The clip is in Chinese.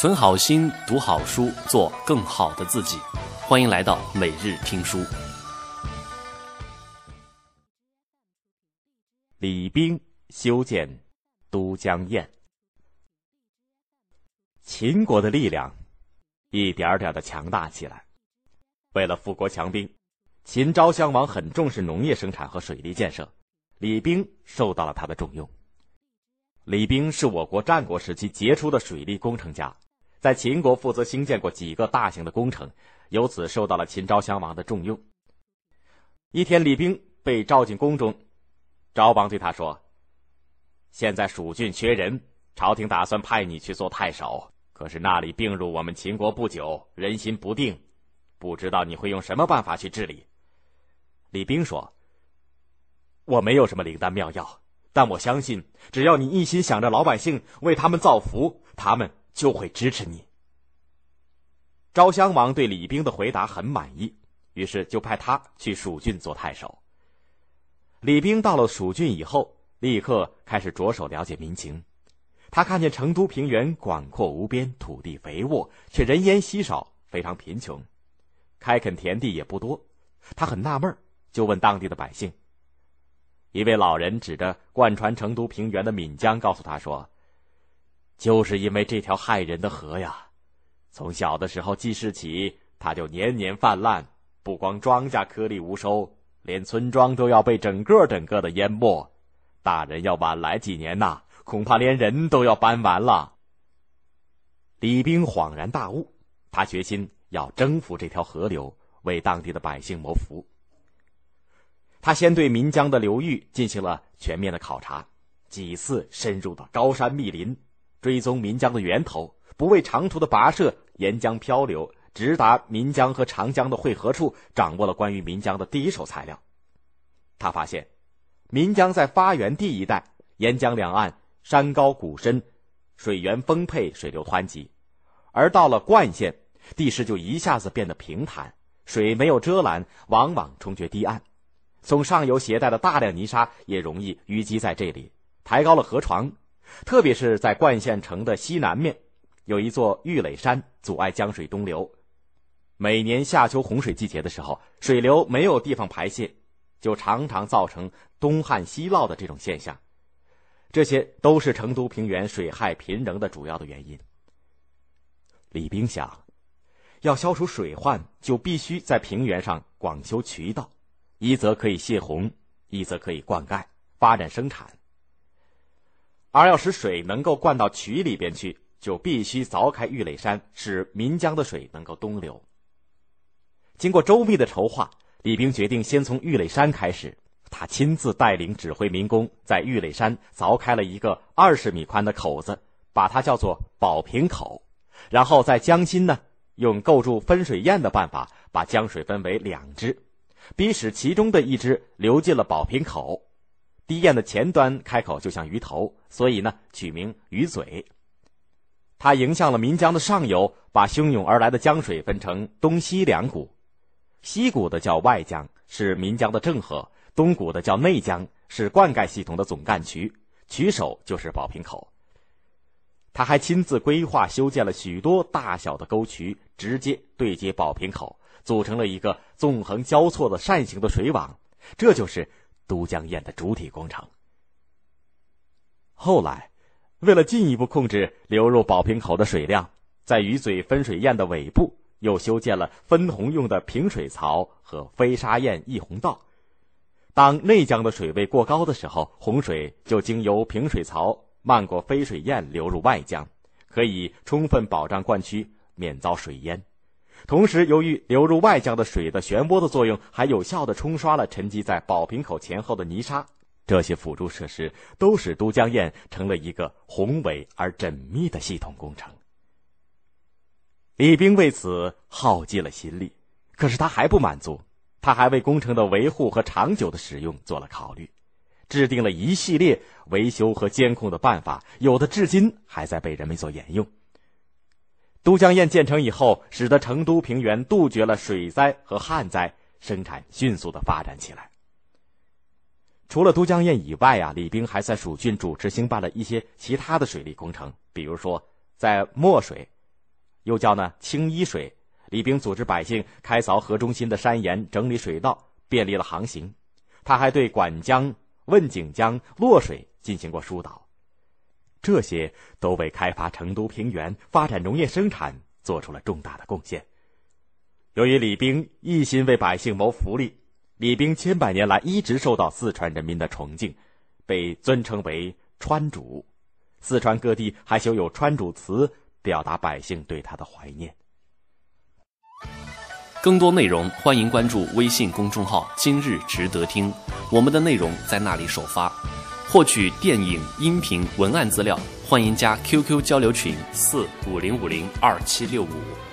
存好心，读好书，做更好的自己。欢迎来到每日听书。李冰修建都江堰，秦国的力量一点点的强大起来。为了富国强兵，秦昭襄王很重视农业生产和水利建设，李冰受到了他的重用。李冰是我国战国时期杰出的水利工程家，在秦国负责兴建过几个大型的工程，由此受到了秦昭襄王的重用。一天，李冰被召进宫中，昭王对他说：“现在蜀郡缺人，朝廷打算派你去做太守。可是那里并入我们秦国不久，人心不定，不知道你会用什么办法去治理。”李冰说：“我没有什么灵丹妙药。”但我相信，只要你一心想着老百姓，为他们造福，他们就会支持你。昭襄王对李冰的回答很满意，于是就派他去蜀郡做太守。李冰到了蜀郡以后，立刻开始着手了解民情。他看见成都平原广阔无边，土地肥沃，却人烟稀少，非常贫穷，开垦田地也不多。他很纳闷，就问当地的百姓。一位老人指着贯穿成都平原的岷江，告诉他说：“就是因为这条害人的河呀，从小的时候记事起，它就年年泛滥，不光庄稼颗粒无收，连村庄都要被整个整个的淹没。大人要晚来几年呐，恐怕连人都要搬完了。”李冰恍然大悟，他决心要征服这条河流，为当地的百姓谋福。他先对岷江的流域进行了全面的考察，几次深入到高山密林，追踪岷江的源头，不畏长途的跋涉，沿江漂流，直达岷江和长江的汇合处，掌握了关于岷江的第一手材料。他发现，岷江在发源地一带，沿江两岸山高谷深，水源丰沛，水流湍急；而到了灌县，地势就一下子变得平坦，水没有遮拦，往往冲决堤岸。从上游携带的大量泥沙也容易淤积在这里，抬高了河床。特别是在灌县城的西南面，有一座玉垒山，阻碍江水东流。每年夏秋洪水季节的时候，水流没有地方排泄，就常常造成东旱西涝的这种现象。这些都是成都平原水害频仍的主要的原因。李冰想，要消除水患，就必须在平原上广修渠道。一则可以泄洪，一则可以灌溉发展生产。而要使水能够灌到渠里边去，就必须凿开玉垒山，使岷江的水能够东流。经过周密的筹划，李冰决定先从玉垒山开始。他亲自带领指挥民工，在玉垒山凿开了一个二十米宽的口子，把它叫做宝瓶口。然后在江心呢，用构筑分水堰的办法，把江水分为两支。逼使其中的一只流进了宝瓶口，堤堰的前端开口就像鱼头，所以呢取名鱼嘴。它迎向了岷江的上游，把汹涌而来的江水分成东西两股，西股的叫外江，是岷江的正河；东股的叫内江，是灌溉系统的总干渠，渠首就是宝瓶口。他还亲自规划修建了许多大小的沟渠，直接对接宝瓶口。组成了一个纵横交错的扇形的水网，这就是都江堰的主体工程。后来，为了进一步控制流入宝瓶口的水量，在鱼嘴分水堰的尾部又修建了分洪用的平水槽和飞沙堰溢洪道。当内江的水位过高的时候，洪水就经由平水槽漫过飞水堰流入外江，可以充分保障灌区免遭水淹。同时，由于流入外江的水的旋波的作用，还有效的冲刷了沉积在宝瓶口前后的泥沙。这些辅助设施都使都江堰成了一个宏伟而缜密的系统工程。李冰为此耗尽了心力，可是他还不满足，他还为工程的维护和长久的使用做了考虑，制定了一系列维修和监控的办法，有的至今还在被人们所沿用。都江堰建成以后，使得成都平原杜绝了水灾和旱灾，生产迅速的发展起来。除了都江堰以外啊，李冰还在蜀郡主持兴办了一些其他的水利工程，比如说在墨水，又叫呢清伊水。李冰组织百姓开凿河中心的山岩，整理水道，便利了航行。他还对管江、汶景江、洛水进行过疏导，这些都为开发成都平原、发展农业生产做出了重大的贡献。由于李冰一心为百姓谋福利，李冰千百年来一直受到四川人民的崇敬，被尊称为川主。四川各地还修有川主祠，表达百姓对他的怀念。更多内容，欢迎关注微信公众号“今日值得听”，我们的内容在那里首发。获取电影、音频、文案资料，欢迎加 QQ 交流群：四五零五零二七六五。